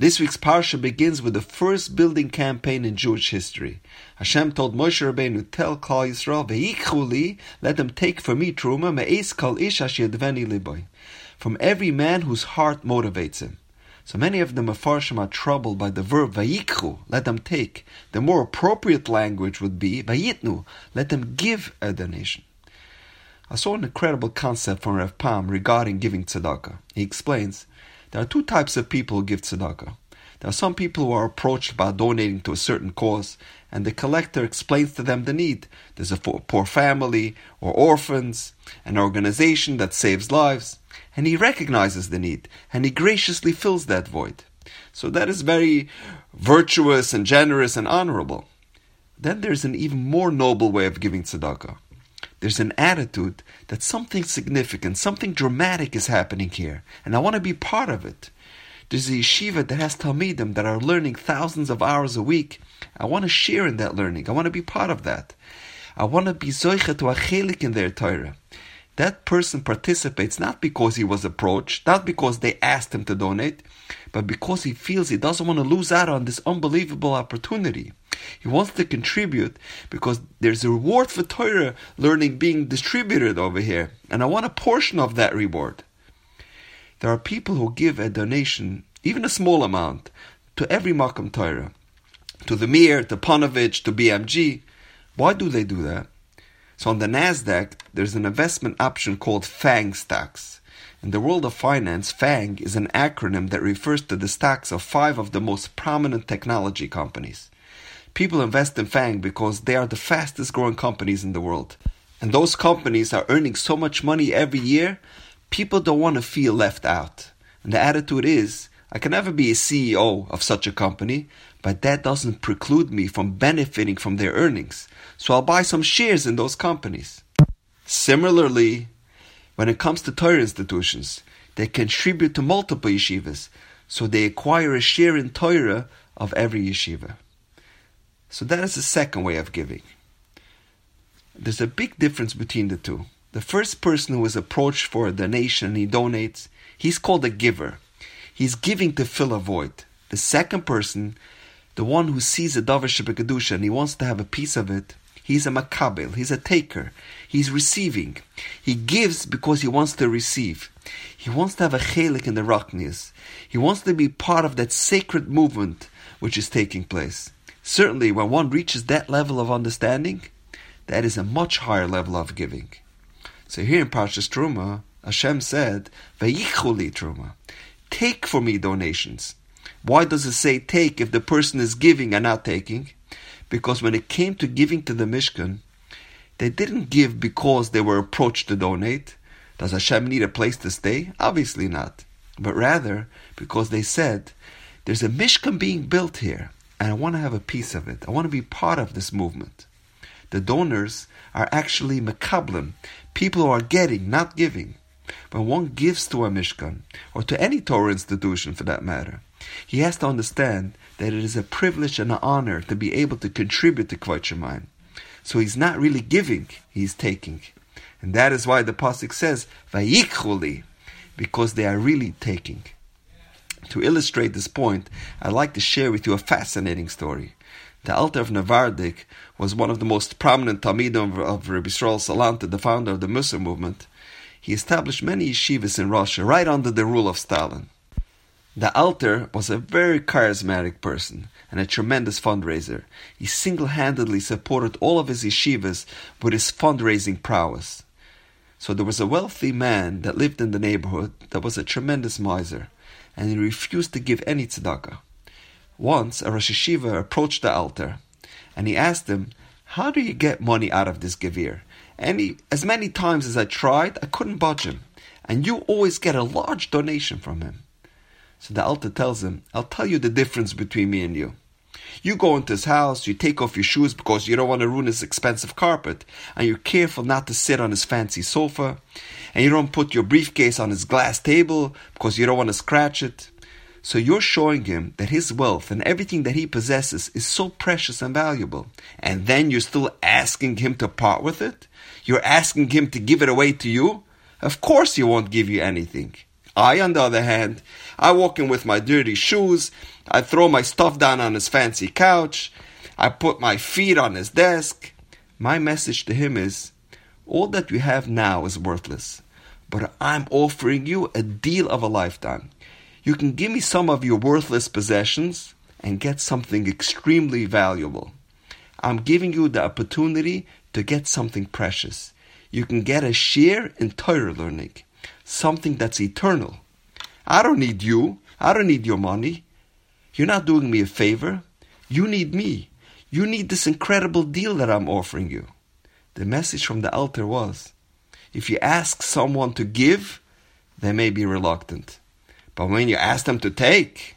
This week's parsha begins with the first building campaign in Jewish history. Hashem told Moshe Rabbeinu, "Tell Klal Yisrael, ve'ichuli, let them take for me truma me'es kol ish yadveni liboy, from every man whose heart motivates him." So many of the mafarshim are troubled by the verb vayikhu, let them take. The more appropriate language would be vayitnu, let them give a donation. I saw an incredible concept from Rav Pam regarding giving tzedakah. He explains there are two types of people who give tzedakah. There are some people who are approached about donating to a certain cause, and the collector explains to them the need. There's a poor family, or orphans, an organization that saves lives, and he recognizes the need, and he graciously fills that void. So that is very virtuous and generous and honorable. Then there's an even more noble way of giving tzedakah there's an attitude that something significant, something dramatic is happening here, and I want to be part of it. There's a yeshiva that has talmidim that are learning thousands of hours a week. I want to share in that learning. I want to be part of that. I want to be zoicha to a chelik in their Torah. That person participates not because he was approached, not because they asked him to donate, but because he feels he doesn't want to lose out on this unbelievable opportunity. He wants to contribute because there's a reward for Torah learning being distributed over here, and I want a portion of that reward. There are people who give a donation, even a small amount, to every Makam Torah, to the Mir, to Panovich, to BMG. Why do they do that? So on the Nasdaq, there's an investment option called FAANG stocks. In the world of finance, FAANG is an acronym that refers to the stocks of five of the most prominent technology companies. People invest in FAANG because they are the fastest growing companies in the world. And those companies are earning so much money every year, people don't want to feel left out. And the attitude is, I can never be a CEO of such a company, but that doesn't preclude me from benefiting from their earnings. So I'll buy some shares in those companies. Similarly, when it comes to Torah institutions, they contribute to multiple yeshivas, so they acquire a share in Torah of every yeshiva. So that is the second way of giving. There's a big difference between the two. The first person who is approached for a donation and he donates, he's called a giver. He's giving to fill a void. The second person, the one who sees a davar shebekadusha and he wants to have a piece of it, he's a makabel. He's a taker. He's receiving. He gives because he wants to receive. He wants to have a chelik in the rockness. He wants to be part of that sacred movement which is taking place. Certainly, when one reaches that level of understanding, that is a much higher level of giving. So here in Parshas Truma, Hashem said, "Veyichuli Truma, take for me donations." Why does it say take if the person is giving and not taking? Because when it came to giving to the Mishkan, they didn't give because they were approached to donate. Does Hashem need a place to stay? Obviously not. But rather because they said, "There's a Mishkan being built here." And I want to have a piece of it. I want to be part of this movement. The donors are actually makablim, people who are getting, not giving. When one gives to a Mishkan, or to any Torah institution for that matter, he has to understand that it is a privilege and an honor to be able to contribute to Kvot. So he's not really giving, he's taking. And that is why the Pasuk says, Vayikhuli, because they are really taking. To illustrate this point, I'd like to share with you a fascinating story. The Alter of Navardik was one of the most prominent Talmidim of Rabbi Yisrael Salanter, the founder of the Mussar movement. He established many yeshivas in Russia right under the rule of Stalin. The Alter was a very charismatic person and a tremendous fundraiser. He single handedly supported all of his yeshivas with his fundraising prowess. So there was a wealthy man that lived in the neighborhood that was a tremendous miser and he refused to give any tzedakah. Once, a Rosh Yeshiva approached the Alter and he asked him, How do you get money out of this Gevir? And he, as many times as I tried, I couldn't budge him, and you always get a large donation from him. So the Alter tells him, I'll tell you the difference between me and you. You go into his house, you take off your shoes because you don't want to ruin his expensive carpet, and you're careful not to sit on his fancy sofa, and you don't put your briefcase on his glass table because you don't want to scratch it. So you're showing him that his wealth and everything that he possesses is so precious and valuable. And then you're still asking him to part with it? You're asking him to give it away to you? Of course he won't give you anything. I, on the other hand, I walk in with my dirty shoes, I throw my stuff down on his fancy couch, I put my feet on his desk. My message to him is all that you have now is worthless, but I'm offering you a deal of a lifetime. You can give me some of your worthless possessions and get something extremely valuable. I'm giving you the opportunity to get something precious. You can get a share in Torah learning, something that's eternal. I don't need you. I don't need your money. You're not doing me a favor. You need me. You need this incredible deal that I'm offering you. The message from the Alter was if you ask someone to give, they may be reluctant. But when you ask them to take,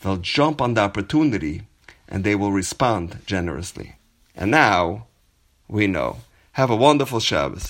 they'll jump on the opportunity and they will respond generously. And now we know. Have a wonderful Shabbos.